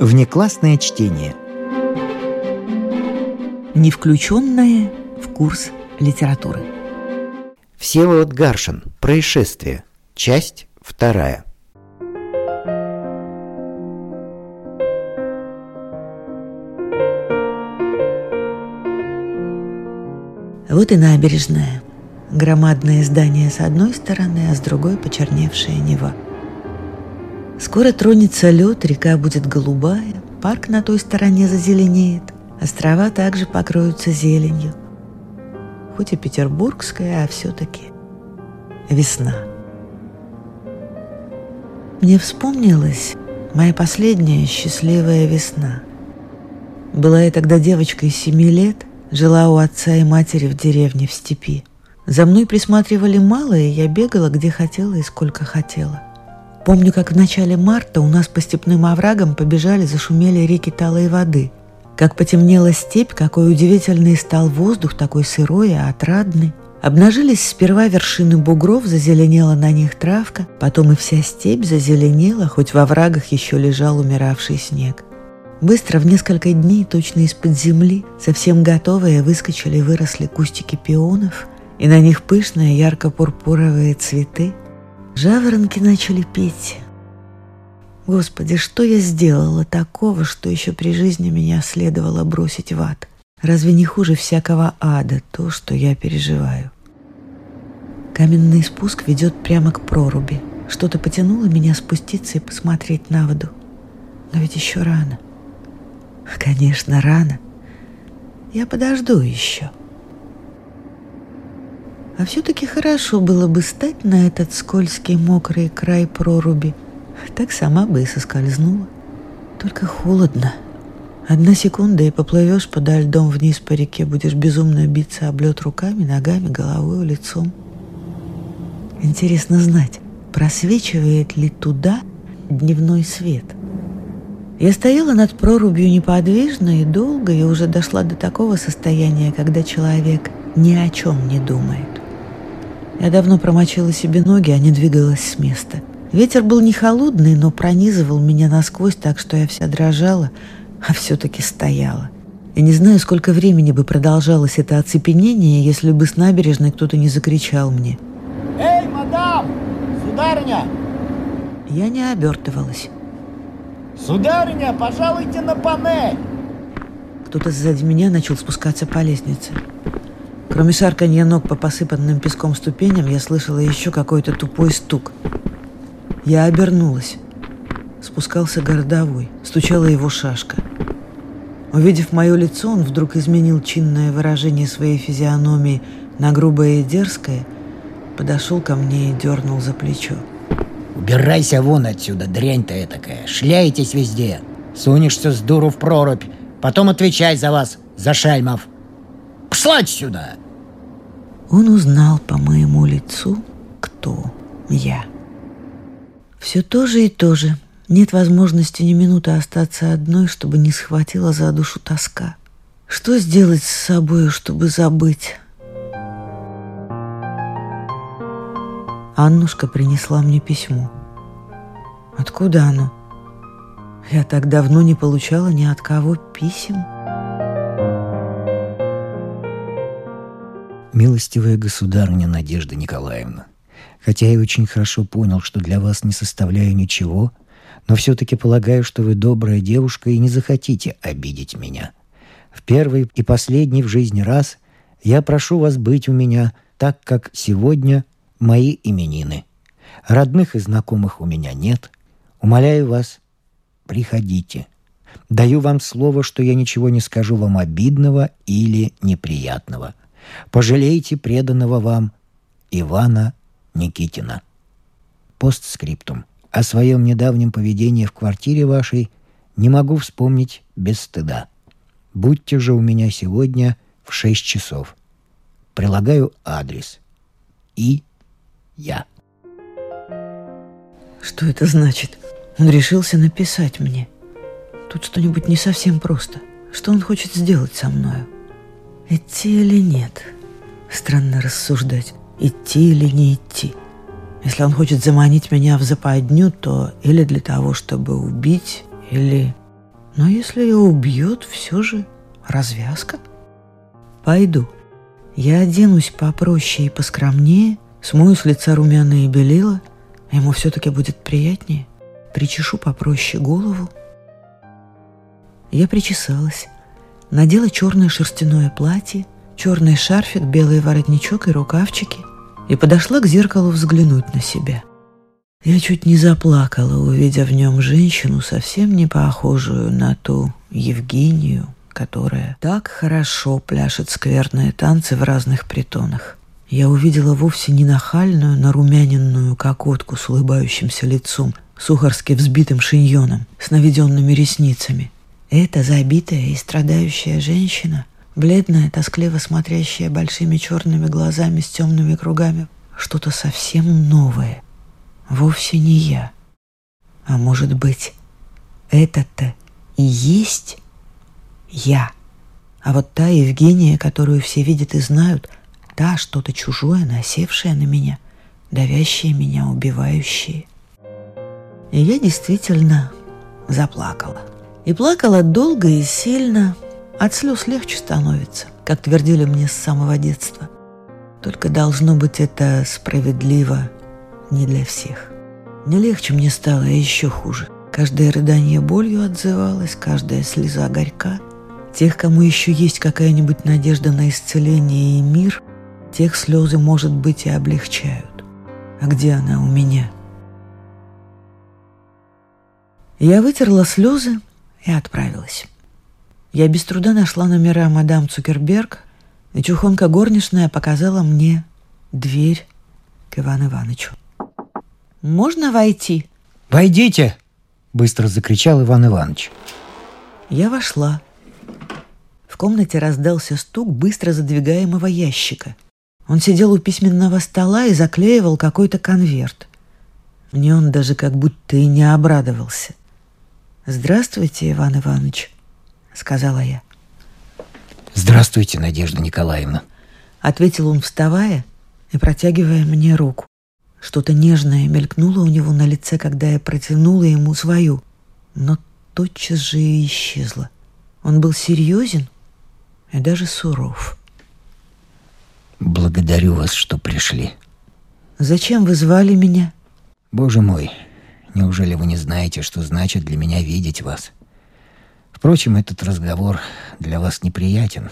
Внеклассное чтение. Не включенное в курс литературы. Всеволод Гаршин. Происшествие. Часть вторая. Вот и набережная. Громадное здание с одной стороны, а с другой почерневшая Нева. Скоро тронется лед, река будет голубая, парк на той стороне зазеленеет, острова также покроются зеленью. Хоть и петербургская, а все-таки весна. Мне вспомнилась моя последняя счастливая весна. Была я тогда девочкой семи лет, жила у отца и матери в деревне в степи. За мной присматривали мало, и я бегала где хотела и сколько хотела. Помню, как в начале марта у нас по степным оврагам побежали, зашумели реки талой воды. Как потемнела степь, какой удивительный стал воздух, такой сырой и отрадный. Обнажились сперва вершины бугров, зазеленела на них травка, потом и вся степь зазеленела, хоть во врагах еще лежал умиравший снег. Быстро, в несколько дней, точно из-под земли, совсем готовые, выскочили и выросли кустики пионов, и на них пышные ярко-пурпуровые цветы, Жаворонки начали петь. Господи, что я сделала такого, что еще при жизни меня следовало бросить в ад? Разве не хуже всякого ада то, что я переживаю? Каменный спуск ведет прямо к проруби. Что-то потянуло меня спуститься и посмотреть на воду. Но ведь еще рано. Конечно, рано. Я подожду еще. — а все-таки хорошо было бы стать на этот скользкий мокрый край проруби. Так сама бы и соскользнула. Только холодно. Одна секунда, и поплывешь подо льдом вниз по реке, будешь безумно биться об лед руками, ногами, головой, лицом. Интересно знать, просвечивает ли туда дневной свет. Я стояла над прорубью неподвижно и долго, и уже дошла до такого состояния, когда человек ни о чем не думает. Я давно промочила себе ноги, а не двигалась с места. Ветер был не холодный, но пронизывал меня насквозь так, что я вся дрожала, а все-таки стояла. Я не знаю, сколько времени бы продолжалось это оцепенение, если бы с набережной кто-то не закричал мне. «Эй, мадам! Сударыня!» Я не обертывалась. «Сударыня, пожалуйте на панель!» Кто-то сзади меня начал спускаться по лестнице. Кроме шарканья ног по посыпанным песком ступеням, я слышала еще какой-то тупой стук. Я обернулась. Спускался городовой, стучала его шашка. Увидев мое лицо, он вдруг изменил чинное выражение своей физиономии на грубое и дерзкое, подошел ко мне и дернул за плечо. «Убирайся вон отсюда, дрянь ты этакая! Шляетесь везде! Сунешься с дуру в прорубь, потом отвечай за вас, за шальмов!» Пошла отсюда!» Он узнал по моему лицу, кто я. Все то же и то же. Нет возможности ни минуты остаться одной, чтобы не схватила за душу тоска. Что сделать с собой, чтобы забыть? Аннушка принесла мне письмо. Откуда оно? Я так давно не получала ни от кого писем. Милостивая государыня Надежда Николаевна, хотя я очень хорошо понял, что для вас не составляю ничего, но все-таки полагаю, что вы добрая девушка и не захотите обидеть меня. В первый и последний в жизни раз я прошу вас быть у меня, так как сегодня мои именины. Родных и знакомых у меня нет. Умоляю вас, приходите. Даю вам слово, что я ничего не скажу вам обидного или неприятного. Пожалейте преданного вам Ивана Никитина. Постскриптум. О своем недавнем поведении в квартире вашей не могу вспомнить без стыда. Будьте же у меня сегодня в шесть часов. Прилагаю адрес. И я. Что это значит? Он решился написать мне. Тут что-нибудь не совсем просто. Что он хочет сделать со мною? Идти или нет? Странно рассуждать, идти или не идти. Если он хочет заманить меня в западню, то или для того, чтобы убить, или... Но если ее убьет, все же развязка. Пойду. Я оденусь попроще и поскромнее, смою с лица румяные белила, ему все-таки будет приятнее. Причешу попроще голову. Я причесалась, надела черное шерстяное платье, черный шарфик, белый воротничок и рукавчики и подошла к зеркалу взглянуть на себя. Я чуть не заплакала, увидя в нем женщину, совсем не похожую на ту Евгению, которая так хорошо пляшет скверные танцы в разных притонах. Я увидела вовсе не нахальную, нарумяненную кокотку с улыбающимся лицом, сухарски взбитым шиньоном, с наведенными ресницами. Это забитая и страдающая женщина, бледная, тоскливо смотрящая большими черными глазами с темными кругами, что-то совсем новое — вовсе не я. А может быть, это-то и есть я. А вот та Евгения, которую все видят и знают, та что-то чужое, насевшее на меня, давящее меня, убивающее. И я действительно заплакала. И плакала долго и сильно. От слез легче становится, как твердили мне с самого детства. Только должно быть это справедливо не для всех. Не легче мне стало, а еще хуже. Каждое рыдание болью отзывалось, каждая слеза горька. Тех, кому еще есть какая-нибудь надежда на исцеление и мир, тех слезы, может быть, и облегчают. А где она у меня? Я вытерла слезы и отправилась. Я без труда нашла номера мадам Цукерберг, и чухонка горничная показала мне дверь к Ивану Ивановичу. Можно войти?» «Войдите!» — быстро закричал Иван Иванович. Я вошла. В комнате раздался стук быстро задвигаемого ящика. Он сидел у письменного стола и заклеивал какой-то конверт. Мне он даже как будто и не обрадовался. «Здравствуйте, Иван Иванович», — сказала я. «Здравствуйте, Надежда Николаевна», — ответил он, вставая и протягивая мне руку. Что-то нежное мелькнуло у него на лице, когда я протянула ему свою, но тотчас же и исчезло. Он был серьезен и даже суров. «Благодарю вас, что пришли». «Зачем вы звали меня?» «Боже мой, неужели вы не знаете, что значит для меня видеть вас?» Впрочем, этот разговор для вас неприятен.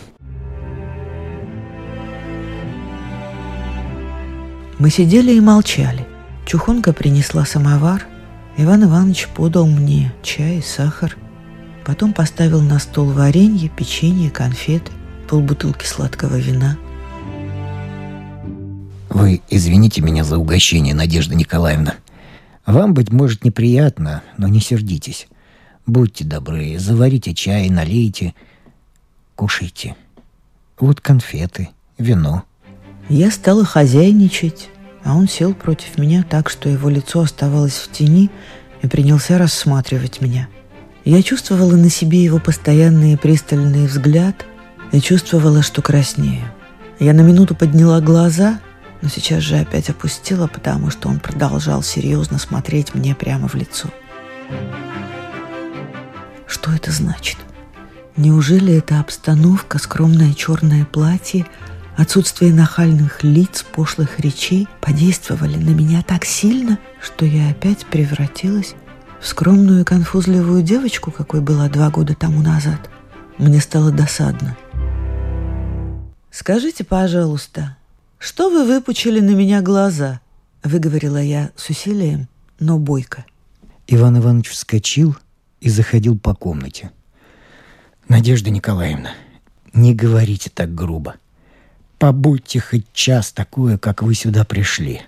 Мы сидели и молчали. Чухонка принесла самовар. Иван Иванович подал мне чай и сахар. Потом поставил на стол варенье, печенье, конфеты, полбутылки сладкого вина. Вы извините меня за угощение, Надежда Николаевна. Вам, быть может, неприятно, но не сердитесь. Будьте добры, заварите чай, налейте, кушайте. Вот конфеты, вино. Я стала хозяйничать, а он сел против меня так, что его лицо оставалось в тени и принялся рассматривать меня. Я чувствовала на себе его постоянный и пристальный взгляд и чувствовала, что краснею. Я на минуту подняла глаза, но сейчас же опять опустила, потому что он продолжал серьезно смотреть мне прямо в лицо. Что это значит? Неужели эта обстановка, скромное черное платье – Отсутствие нахальных лиц, пошлых речей подействовали на меня так сильно, что я опять превратилась в скромную конфузливую девочку, какой была два года тому назад. Мне стало досадно. «Скажите, пожалуйста, что вы выпучили на меня глаза?» — выговорила я с усилием, но бойко. Иван Иванович вскочил и заходил по комнате. «Надежда Николаевна, не говорите так грубо», Побудьте хоть час такое, как вы сюда пришли.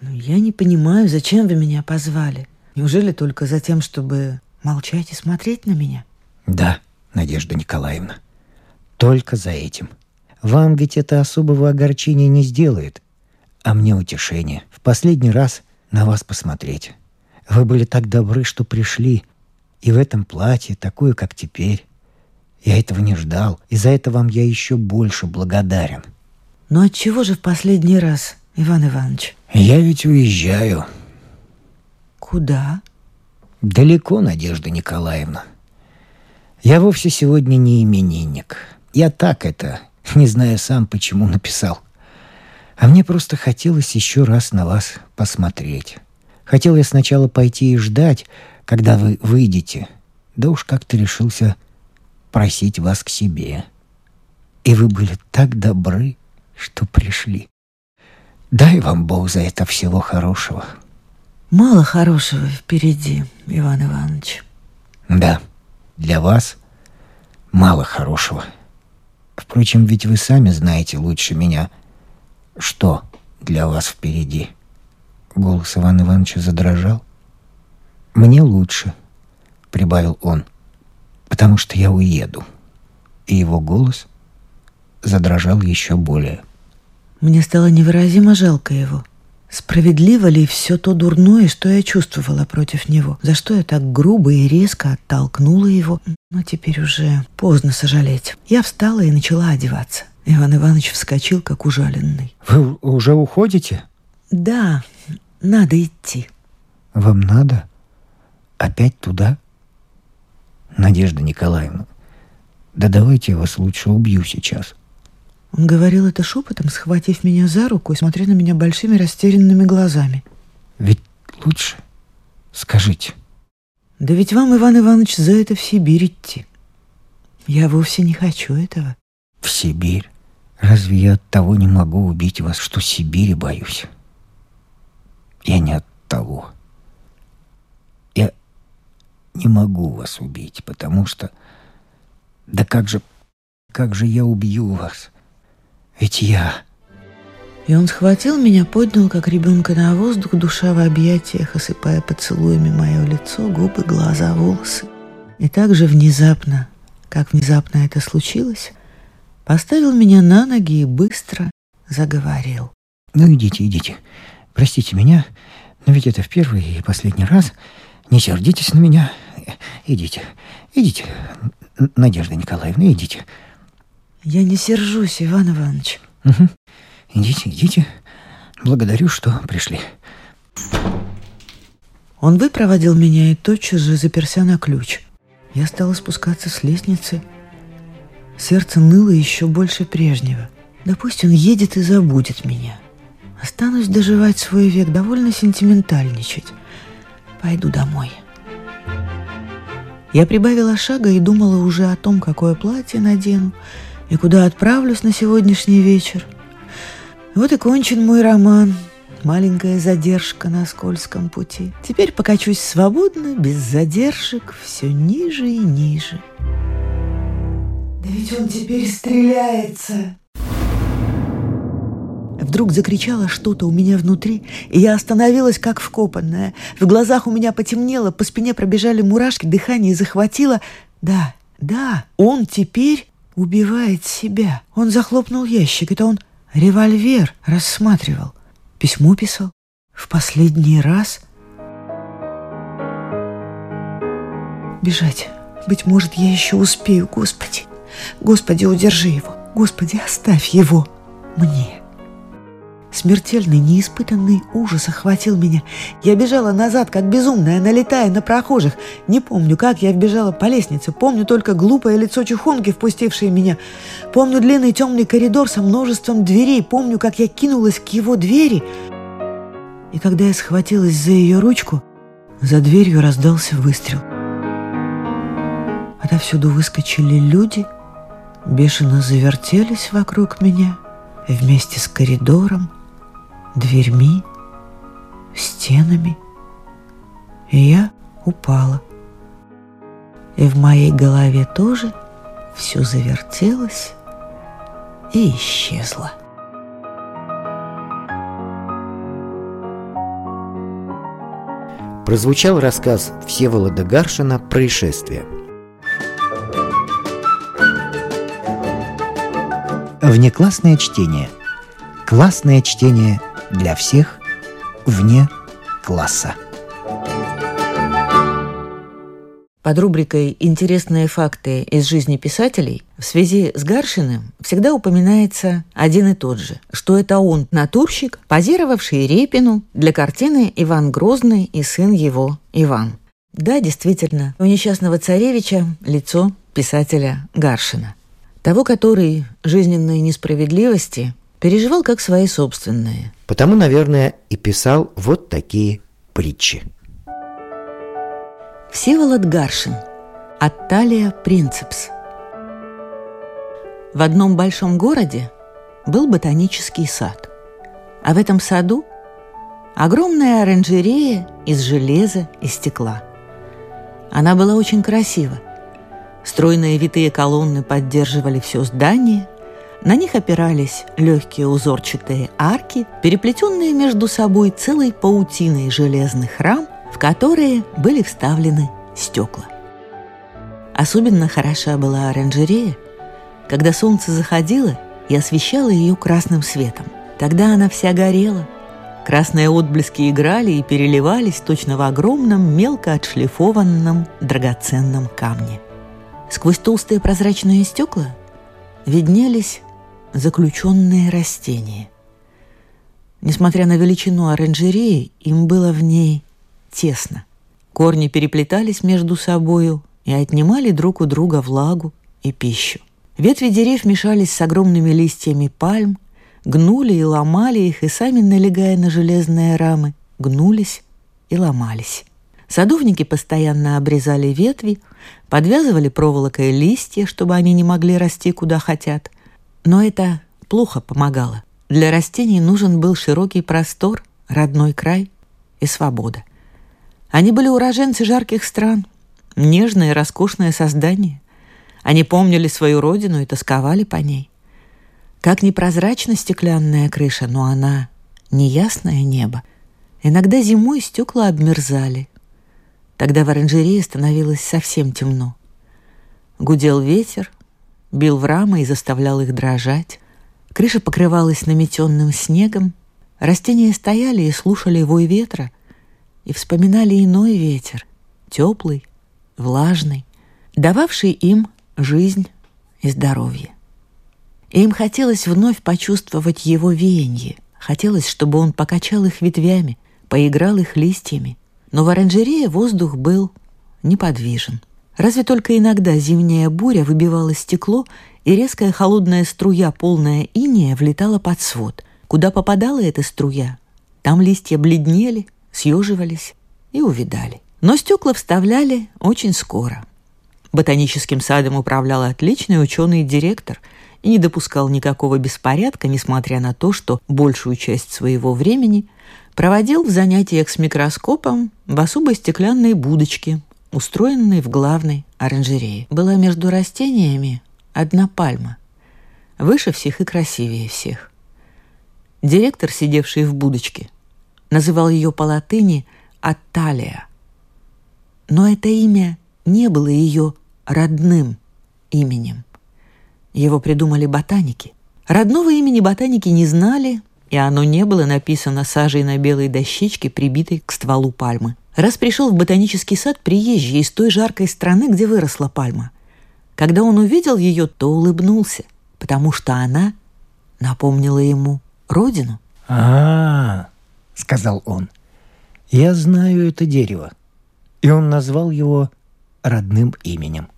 Ну, я не понимаю, зачем вы меня позвали. Неужели только за тем, чтобы молчать и смотреть на меня? Да, Надежда Николаевна. Только за этим. Вам ведь это особого огорчения не сделает. А мне утешение. В последний раз на вас посмотреть. Вы были так добры, что пришли. И в этом платье, такое, как теперь. Я этого не ждал, и за это вам я еще больше благодарен. Но от чего же в последний раз, Иван Иванович? Я ведь уезжаю. Куда? Далеко, Надежда Николаевна. Я вовсе сегодня не именинник. Я так это, не зная сам, почему написал. А мне просто хотелось еще раз на вас посмотреть. Хотел я сначала пойти и ждать, когда вы выйдете. Да уж как-то решился просить вас к себе. И вы были так добры, что пришли. Дай вам Бог за это всего хорошего. Мало хорошего впереди, Иван Иванович. Да, для вас мало хорошего. Впрочем, ведь вы сами знаете лучше меня, что для вас впереди. Голос Ивана Ивановича задрожал. «Мне лучше», — прибавил он, — «потому что я уеду». И его голос задрожал еще более. Мне стало невыразимо жалко его. Справедливо ли все то дурное, что я чувствовала против него? За что я так грубо и резко оттолкнула его? Но теперь уже поздно сожалеть. Я встала и начала одеваться. Иван Иванович вскочил, как ужаленный. «Вы уже уходите?» «Да, надо идти». «Вам надо? Опять туда?» «Надежда Николаевна, да давайте я вас лучше убью сейчас». Он говорил это шепотом, схватив меня за руку и смотря на меня большими растерянными глазами. «Ведь лучше? Скажите». «Да ведь вам, Иван Иванович, за это в Сибирь идти. Я вовсе не хочу этого». «В Сибирь? Разве я от того не могу убить вас, что Сибири боюсь?» «Я не от того. Я не могу вас убить, потому что... Да как же... Как же я убью вас?» Ведь я... И он схватил меня, поднял, как ребенка на воздух, душа в объятиях, осыпая поцелуями мое лицо, губы, глаза, волосы. И так же внезапно, как внезапно это случилось, поставил меня на ноги и быстро заговорил. «Ну, идите, идите. Простите меня, но ведь это в первый и последний раз. Не сердитесь на меня. Идите, идите, Надежда Николаевна, идите». Я не сержусь, Иван Иванович. Угу. Идите, идите. Благодарю, что пришли. Он выпроводил меня и тотчас же заперся на ключ. Я стала спускаться с лестницы. Сердце ныло еще больше прежнего. Да пусть он едет и забудет меня. Останусь доживать свой век, довольно сентиментальничать. Пойду домой. Я прибавила шага и думала уже о том, какое платье надену, и куда отправлюсь на сегодняшний вечер. Вот и кончен мой роман. Маленькая задержка на скользком пути. Теперь покачусь свободно, без задержек, все ниже и ниже. Да ведь он теперь стреляется. Вдруг закричало что-то у меня внутри, и я остановилась, как вкопанная. В глазах у меня потемнело, по спине пробежали мурашки, дыхание захватило. Да, да, он теперь убивает себя. Он захлопнул ящик. Это он револьвер рассматривал. Письмо писал. В последний раз. Бежать. Быть может, я еще успею, Господи. Господи, удержи его. Господи, оставь его мне. Смертельный, неиспытанный ужас охватил меня. Я бежала назад, как безумная, налетая на прохожих. Не помню, как я вбежала по лестнице. Помню только глупое лицо чухонки, впустившее меня. Помню длинный темный коридор со множеством дверей. Помню, как я кинулась к его двери. И когда я схватилась за ее ручку, за дверью раздался выстрел. Отовсюду выскочили люди, бешено завертелись вокруг меня вместе с коридором, дверьми, стенами. И я упала. И в моей голове тоже все завертелось и исчезло. Прозвучал рассказ Всеволода Гаршина «Происшествие». Внеклассное чтение. Классное чтение для всех вне класса. Под рубрикой «Интересные факты из жизни писателей» в связи с Гаршиным всегда упоминается один и тот же, что это он, натурщик, позировавший Репину для картины «Иван Грозный и сын его Иван». Да, действительно, у несчастного царевича лицо писателя Гаршина. Того, который жизненные несправедливости переживал как свои собственные. Потому, наверное, и писал вот такие притчи. Всеволод Гаршин. Атталия Принцепс. В одном большом городе был ботанический сад. А в этом саду огромная оранжерея из железа и стекла. Она была очень красива. Стройные витые колонны поддерживали все здание, на них опирались легкие узорчатые арки, переплетенные между собой целой паутиной железных рам, в которые были вставлены стекла. Особенно хороша была оранжерея, когда солнце заходило и освещало ее красным светом. Тогда она вся горела. Красные отблески играли и переливались точно в огромном, мелко отшлифованном драгоценном камне. Сквозь толстые прозрачные стекла виднелись заключенные растения. Несмотря на величину оранжереи, им было в ней тесно. Корни переплетались между собою и отнимали друг у друга влагу и пищу. Ветви деревьев мешались с огромными листьями пальм, гнули и ломали их, и сами, налегая на железные рамы, гнулись и ломались. Садовники постоянно обрезали ветви, подвязывали проволокой листья, чтобы они не могли расти куда хотят – но это плохо помогало. Для растений нужен был широкий простор, родной край и свобода. Они были уроженцы жарких стран, нежные, роскошные создания. Они помнили свою родину и тосковали по ней. Как непрозрачна стеклянная крыша, но она неясное небо. Иногда зимой стекла обмерзали. Тогда в оранжерее становилось совсем темно. Гудел ветер, бил в рамы и заставлял их дрожать. Крыша покрывалась наметенным снегом. Растения стояли и слушали вой ветра и вспоминали иной ветер, теплый, влажный, дававший им жизнь и здоровье. И им хотелось вновь почувствовать его веяние, хотелось, чтобы он покачал их ветвями, поиграл их листьями. Но в оранжерее воздух был неподвижен — Разве только иногда зимняя буря выбивала стекло, и резкая холодная струя, полная иния, влетала под свод. Куда попадала эта струя? Там листья бледнели, съеживались и увидали. Но стекла вставляли очень скоро. Ботаническим садом управлял отличный ученый-директор и не допускал никакого беспорядка, несмотря на то, что большую часть своего времени проводил в занятиях с микроскопом в особой стеклянной будочке, устроенной в главной оранжерее. Была между растениями одна пальма, выше всех и красивее всех. Директор, сидевший в будочке, называл ее по латыни Атталия. Но это имя не было ее родным именем. Его придумали ботаники. Родного имени ботаники не знали, и оно не было написано сажей на белой дощечке, прибитой к стволу пальмы. Раз пришел в ботанический сад приезжий из той жаркой страны, где выросла пальма. Когда он увидел ее, то улыбнулся, потому что она напомнила ему родину. а, -а, -а сказал он, — «я знаю это дерево». И он назвал его родным именем.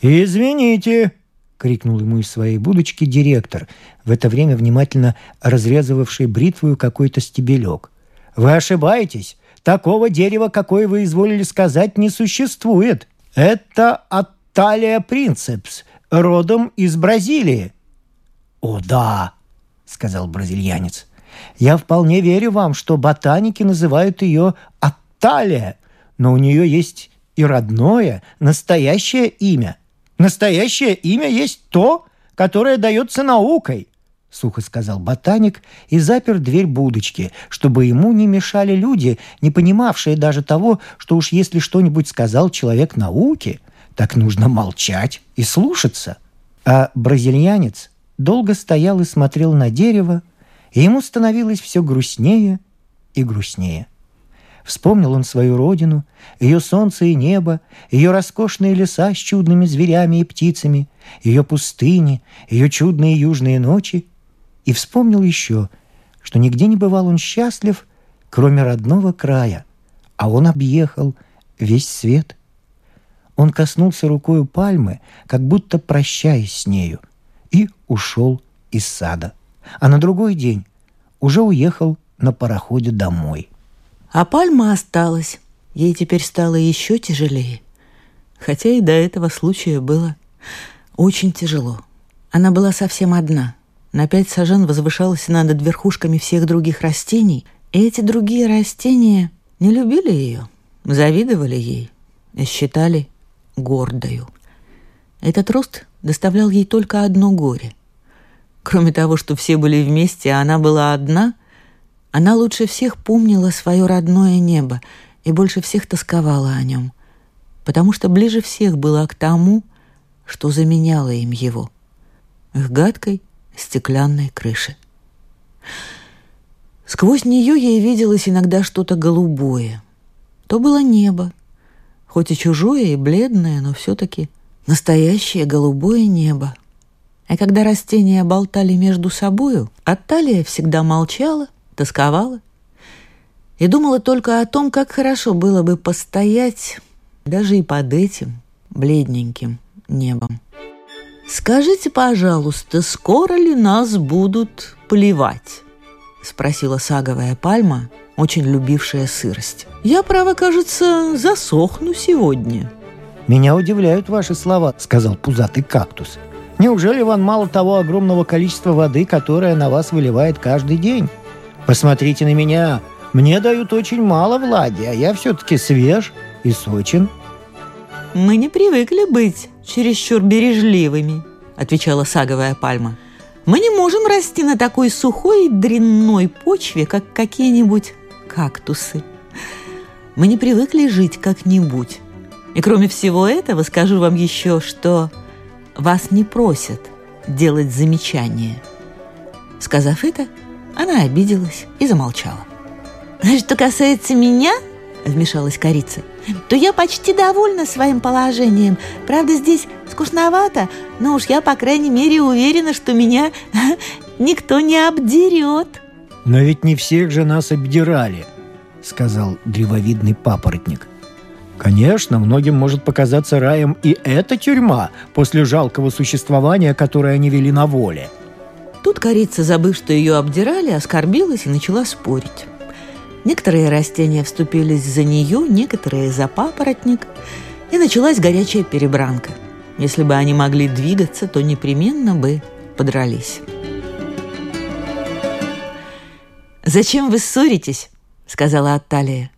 «Извините!» — крикнул ему из своей будочки директор, в это время внимательно разрезывавший бритвою какой-то стебелек. «Вы ошибаетесь. Такого дерева, какое вы изволили сказать, не существует. Это Атталия принцепс, родом из Бразилии». «О, да», — сказал бразильянец. «Я вполне верю вам, что ботаники называют ее Атталия, но у нее есть и родное, настоящее имя. Настоящее имя есть то, которое дается наукой сухо сказал ботаник и запер дверь будочки, чтобы ему не мешали люди, не понимавшие даже того, что уж если что-нибудь сказал человек науки, так нужно молчать и слушаться. А бразильянец долго стоял и смотрел на дерево, и ему становилось все грустнее и грустнее. Вспомнил он свою родину, ее солнце и небо, ее роскошные леса с чудными зверями и птицами, ее пустыни, ее чудные южные ночи — и вспомнил еще, что нигде не бывал он счастлив, кроме родного края, а он объехал весь свет. Он коснулся рукою пальмы, как будто прощаясь с нею, и ушел из сада. А на другой день уже уехал на пароходе домой. А пальма осталась. Ей теперь стало еще тяжелее. Хотя и до этого случая было очень тяжело. Она была совсем одна. На пять сажен возвышалась над верхушками всех других растений, и эти другие растения не любили ее, завидовали ей и считали гордою. Этот рост доставлял ей только одно горе. Кроме того, что все были вместе, а она была одна, она лучше всех помнила свое родное небо и больше всех тосковала о нем, потому что ближе всех была к тому, что заменяло им его, их гадкой стеклянной крыши. Сквозь нее ей виделось иногда что-то голубое. То было небо, хоть и чужое и бледное, но все-таки настоящее голубое небо. А когда растения болтали между собою, Атталия всегда молчала, тосковала и думала только о том, как хорошо было бы постоять даже и под этим бледненьким небом. «Скажите, пожалуйста, скоро ли нас будут плевать?» — спросила саговая пальма, очень любившая сырость. «Я, право, кажется, засохну сегодня». «Меня удивляют ваши слова», — сказал пузатый кактус. «Неужели вам мало того огромного количества воды, которое на вас выливает каждый день? Посмотрите на меня. Мне дают очень мало влаги, а я все-таки свеж и сочен». «Мы не привыкли быть чересчур бережливыми», — отвечала саговая пальма. «Мы не можем расти на такой сухой и дрянной почве, как какие-нибудь кактусы. Мы не привыкли жить как-нибудь. И кроме всего этого скажу вам еще, что вас не просят делать замечания». Сказав это, она обиделась и замолчала. «Что касается меня, — вмешалась корица, — то я почти довольна своим положением. Правда, здесь скучновато, но уж я, по крайней мере, уверена, что меня никто не обдерет. «Но ведь не всех же нас обдирали», — сказал древовидный папоротник. Конечно, многим может показаться раем и эта тюрьма после жалкого существования, которое они вели на воле. Тут корица, забыв, что ее обдирали, оскорбилась и начала спорить. Некоторые растения вступились за нее, некоторые за папоротник, и началась горячая перебранка. Если бы они могли двигаться, то непременно бы подрались. «Зачем вы ссоритесь?» — сказала Атталия.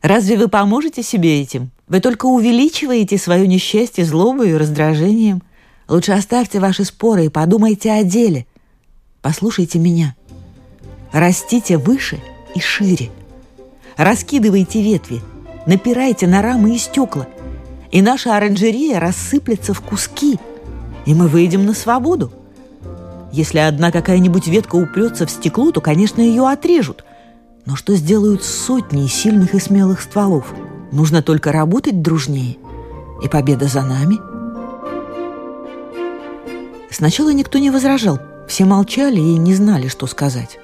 «Разве вы поможете себе этим? Вы только увеличиваете свое несчастье злобой и раздражением. Лучше оставьте ваши споры и подумайте о деле. Послушайте меня. Растите выше и шире. Раскидывайте ветви, напирайте на рамы и стекла, и наша оранжерея рассыплется в куски, и мы выйдем на свободу. Если одна какая-нибудь ветка упрется в стекло, то, конечно, ее отрежут. Но что сделают сотни сильных и смелых стволов? Нужно только работать дружнее, и победа за нами. Сначала никто не возражал, все молчали и не знали, что сказать.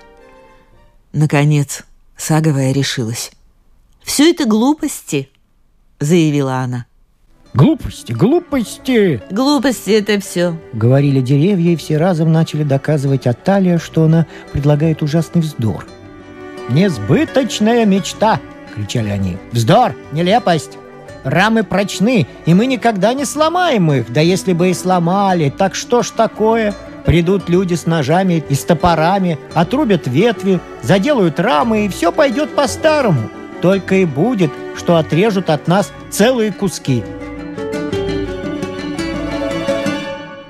Наконец, Саговая решилась. «Все это глупости», — заявила она. «Глупости, глупости!» «Глупости — это все», — говорили деревья, и все разом начали доказывать Аталия, что она предлагает ужасный вздор. «Несбыточная мечта!» — кричали они. «Вздор! Нелепость! Рамы прочны, и мы никогда не сломаем их. Да если бы и сломали, так что ж такое?» Придут люди с ножами и с топорами, отрубят ветви, заделают рамы, и все пойдет по-старому. Только и будет, что отрежут от нас целые куски.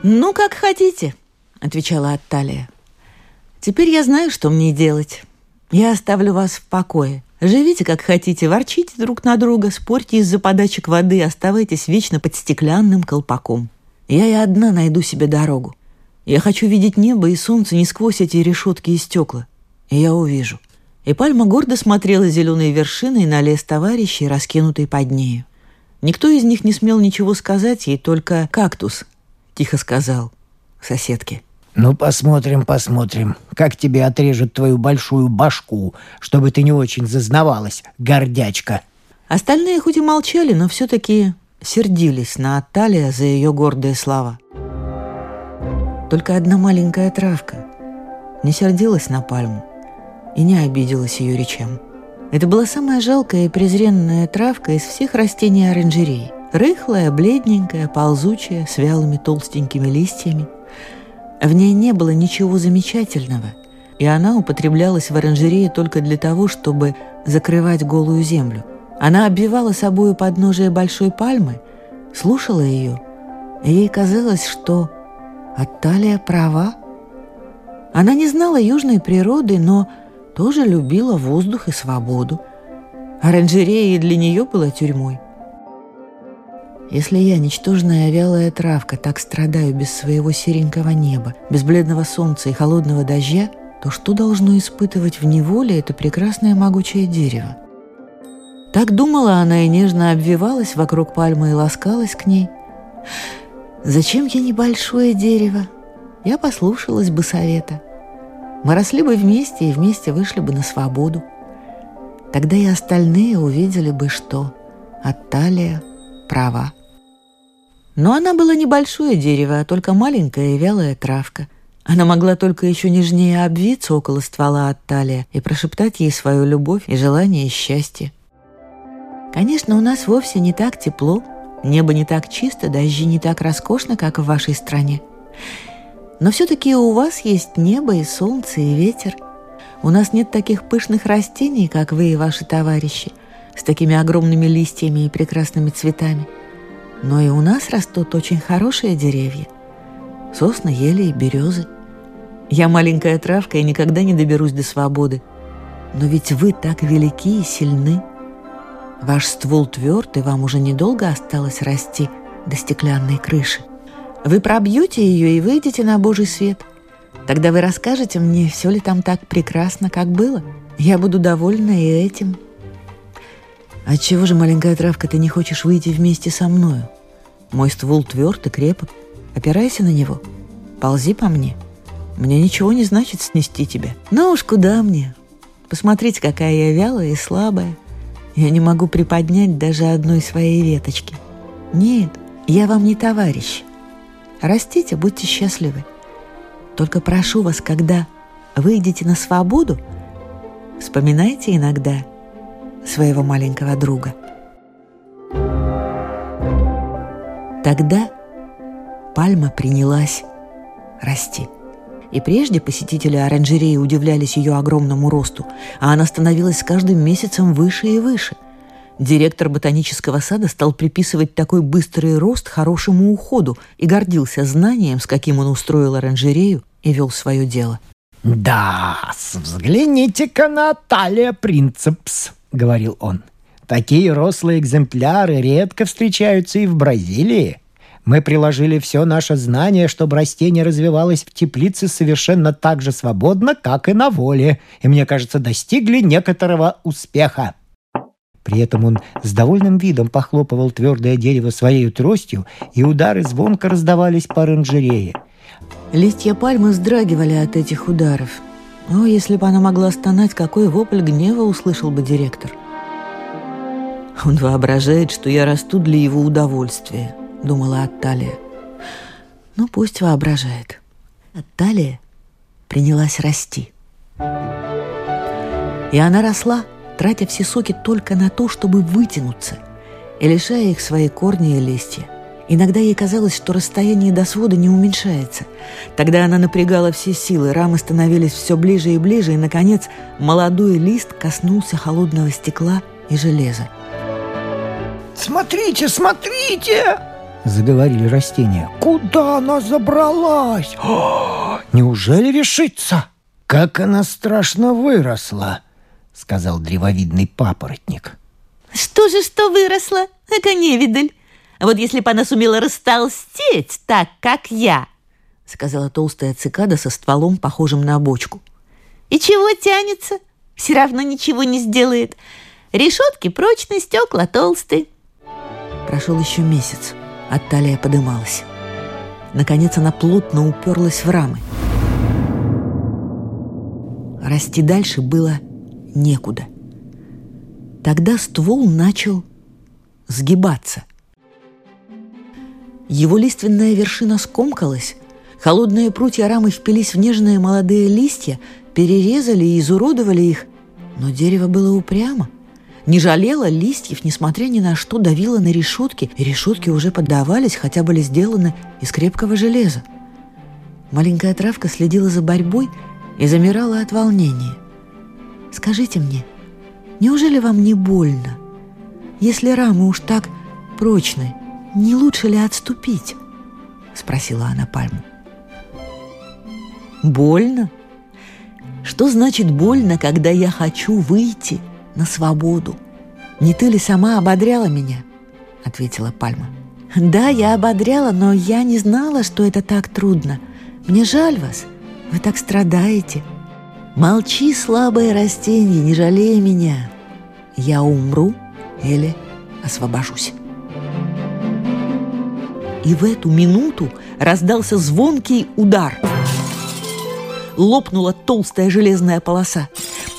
«Ну, как хотите», — отвечала Атталия. «Теперь я знаю, что мне делать. Я оставлю вас в покое. Живите, как хотите, ворчите друг на друга, спорьте из-за подачек воды, оставайтесь вечно под стеклянным колпаком. Я и одна найду себе дорогу. Я хочу видеть небо и солнце не сквозь эти решетки и стекла. И я увижу. И пальма гордо смотрела зеленой вершиной на лес товарищей, раскинутый под нею. Никто из них не смел ничего сказать ей, только кактус, тихо сказал соседке. «Ну, посмотрим, посмотрим, как тебе отрежут твою большую башку, чтобы ты не очень зазнавалась, гордячка». Остальные хоть и молчали, но все-таки сердились на Атталия за ее гордые слова. Только одна маленькая травка не сердилась на пальму и не обиделась ее речам. Это была самая жалкая и презренная травка из всех растений оранжереи. Рыхлая, бледненькая, ползучая, с вялыми толстенькими листьями. В ней не было ничего замечательного, и она употреблялась в оранжерее только для того, чтобы закрывать голую землю. Она обвивала собою подножие большой пальмы, слушала ее, и ей казалось, что Атталия права. Она не знала южной природы, но тоже любила воздух и свободу. Оранжерея для нее была тюрьмой. Если я, ничтожная вялая травка, так страдаю без своего серенького неба, без бледного солнца и холодного дождя, то что должно испытывать в неволе это прекрасное могучее дерево? Так думала она и нежно обвивалась вокруг пальмы и ласкалась к ней. Зачем я небольшое дерево? Я послушалась бы совета. Мы росли бы вместе и вместе вышли бы на свободу. Тогда и остальные увидели бы, что Атталия права. Но она была небольшое дерево, а только маленькая и вялая травка. Она могла только еще нежнее обвиться около ствола Атталия и прошептать ей свою любовь и желание и счастье. Конечно, у нас вовсе не так тепло, небо не так чисто, дожди не так роскошно, как в вашей стране. Но все-таки у вас есть небо и солнце и ветер. У нас нет таких пышных растений, как вы и ваши товарищи, с такими огромными листьями и прекрасными цветами. Но и у нас растут очень хорошие деревья. Сосны, ели и березы. Я маленькая травка и никогда не доберусь до свободы. Но ведь вы так велики и сильны. Ваш ствол тверд, и вам уже недолго осталось расти до стеклянной крыши. Вы пробьете ее и выйдете на Божий свет. Тогда вы расскажете мне, все ли там так прекрасно, как было. Я буду довольна и этим. Отчего же, маленькая травка, ты не хочешь выйти вместе со мною? Мой ствол тверд и крепок. Опирайся на него. Ползи по мне. Мне ничего не значит снести тебя. Ну уж куда мне? Посмотрите, какая я вялая и слабая. Я не могу приподнять даже одной своей веточки. Нет, я вам не товарищ. Растите, будьте счастливы. Только прошу вас, когда выйдете на свободу, вспоминайте иногда своего маленького друга. Тогда пальма принялась расти. И прежде посетители оранжереи удивлялись ее огромному росту, а она становилась с каждым месяцем выше и выше. Директор ботанического сада стал приписывать такой быстрый рост хорошему уходу и гордился знанием, с каким он устроил оранжерею и вел свое дело. «Да, взгляните-ка на Талия Принцепс», — говорил он. «Такие рослые экземпляры редко встречаются и в Бразилии. Мы приложили все наше знание, чтобы растение развивалось в теплице совершенно так же свободно, как и на воле, и, мне кажется, достигли некоторого успеха. При этом он с довольным видом похлопывал твердое дерево своей тростью, и удары звонко раздавались по оранжерее. Листья пальмы вздрагивали от этих ударов. О, если бы она могла стонать, какой вопль гнева услышал бы директор. Он воображает, что я расту для его удовольствия. — думала Атталия. «Ну, пусть воображает». Атталия принялась расти. И она росла, тратя все соки только на то, чтобы вытянуться, и лишая их свои корни и листья. Иногда ей казалось, что расстояние до свода не уменьшается. Тогда она напрягала все силы, рамы становились все ближе и ближе, и, наконец, молодой лист коснулся холодного стекла и железа. «Смотрите, смотрите!» Заговорили растения. «Куда она забралась? О, неужели решится?» «Как она страшно выросла!» — сказал древовидный папоротник. «Что же, что выросла? Это невидаль. Вот если бы она сумела растолстеть так, как я!» — сказала толстая цикада со стволом, похожим на бочку. «И чего тянется? Все равно ничего не сделает. Решетки прочные, стекла толстые». Прошел еще месяц а талия подымалась. Наконец она плотно уперлась в рамы. Расти дальше было некуда. Тогда ствол начал сгибаться. Его лиственная вершина скомкалась, холодные прутья рамы впились в нежные молодые листья, перерезали и изуродовали их, но дерево было упрямо. Не жалело листьев, несмотря ни на что, давило на решетки, и решетки уже поддавались, хотя были сделаны из крепкого железа. Маленькая травка следила за борьбой и замирала от волнения. «Скажите мне, неужели вам не больно? Если рамы уж так прочны, не лучше ли отступить?» — спросила она пальму. «Больно? Что значит больно, когда я хочу выйти на свободу? Не ты ли сама ободряла меня?» — ответила пальма. «Да, я ободряла, но я не знала, что это так трудно. Мне жаль вас, вы так страдаете. Молчи, слабое растение, не жалей меня. Я умру или освобожусь». И в эту минуту раздался звонкий удар. Лопнула толстая железная полоса.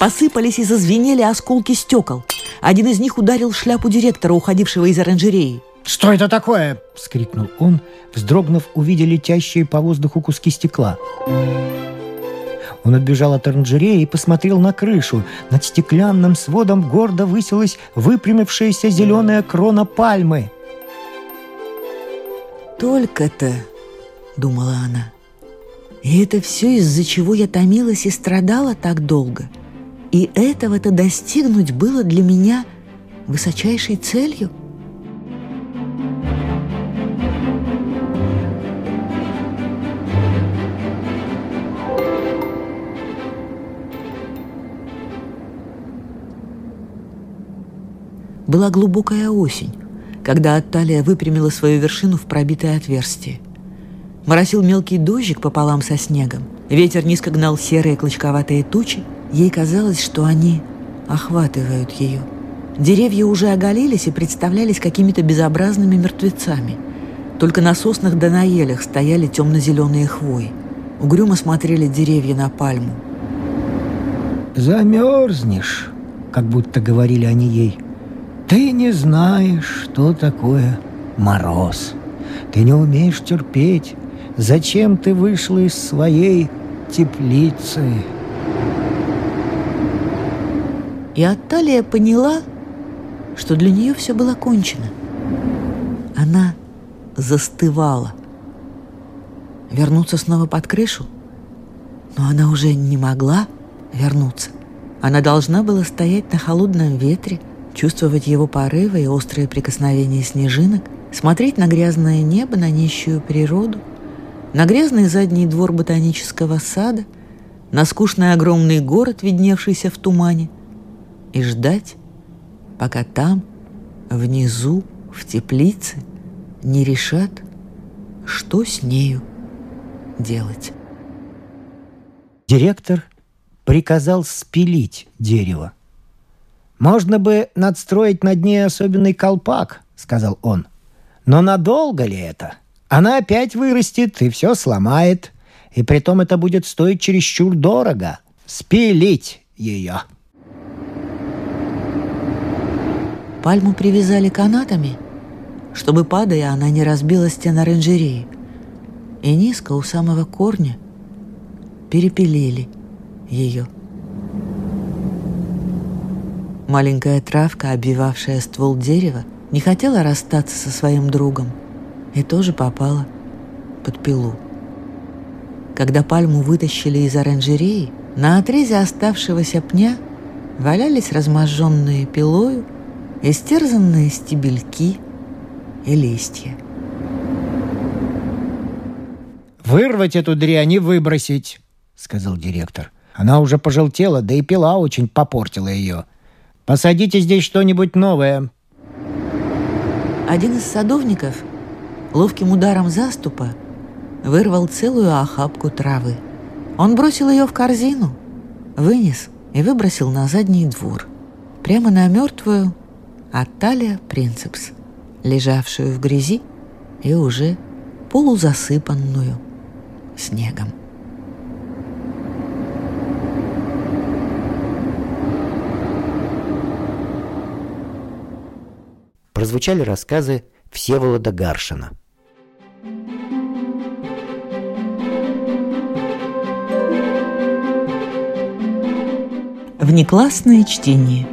Посыпались и зазвенели осколки стекол. Один из них ударил шляпу директора, уходившего из оранжереи. Что это такое? — вскрикнул он, вздрогнув, увидя летящие по воздуху куски стекла. Он отбежал от оранжереи и посмотрел на крышу. Над стеклянным сводом гордо высилась выпрямившаяся зеленая крона пальмы. «Только-то», — думала она, — «и это все из-за чего я томилась и страдала так долго. И этого-то достигнуть было для меня высочайшей целью». Была глубокая осень, когда Атталия выпрямила свою вершину в пробитое отверстие. Моросил мелкий дождик пополам со снегом. Ветер низко гнал серые клочковатые тучи. Ей казалось, что они охватывают ее. Деревья уже оголились и представлялись какими-то безобразными мертвецами. Только на соснах да на елях стояли темно-зеленые хвои. Угрюмо смотрели деревья на пальму. «Замерзнешь», как будто говорили они ей. Ты не знаешь, что такое мороз. Ты не умеешь терпеть. Зачем ты вышла из своей теплицы? И Атталия поняла, что для нее все было кончено. Она застывала. Вернуться снова под крышу? Но она уже не могла вернуться. Она должна была стоять на холодном ветре, чувствовать его порывы и острые прикосновения снежинок, смотреть на грязное небо, на нищую природу, на грязный задний двор ботанического сада, на скучный огромный город, видневшийся в тумане, и ждать, пока там, внизу, в теплице, не решат, что с нею делать. Директор приказал спилить дерево. «Можно бы надстроить над ней особенный колпак», — сказал он. «Но надолго ли это? Она опять вырастет и все сломает. И притом это будет стоить чересчур дорого. Спилить ее». Пальму привязали канатами, чтобы, падая, она не разбила стены оранжереи. И низко у самого корня перепилили ее. Маленькая травка, обвивавшая ствол дерева, не хотела расстаться со своим другом и тоже попала под пилу. Когда пальму вытащили из оранжереи, на отрезе оставшегося пня валялись разможженные пилою истерзанные стебельки и листья. «Вырвать эту дрянь и выбросить», — сказал директор. «Она уже пожелтела, да и пила очень попортила ее. Посадите здесь что-нибудь новое». Один из садовников ловким ударом заступа вырвал целую охапку травы. Он бросил ее в корзину, вынес и выбросил на задний двор, прямо на мертвую Аталия Принцепс, лежавшую в грязи и уже полузасыпанную снегом. Прозвучали рассказы Всеволода Гаршина – Внеклассное чтение.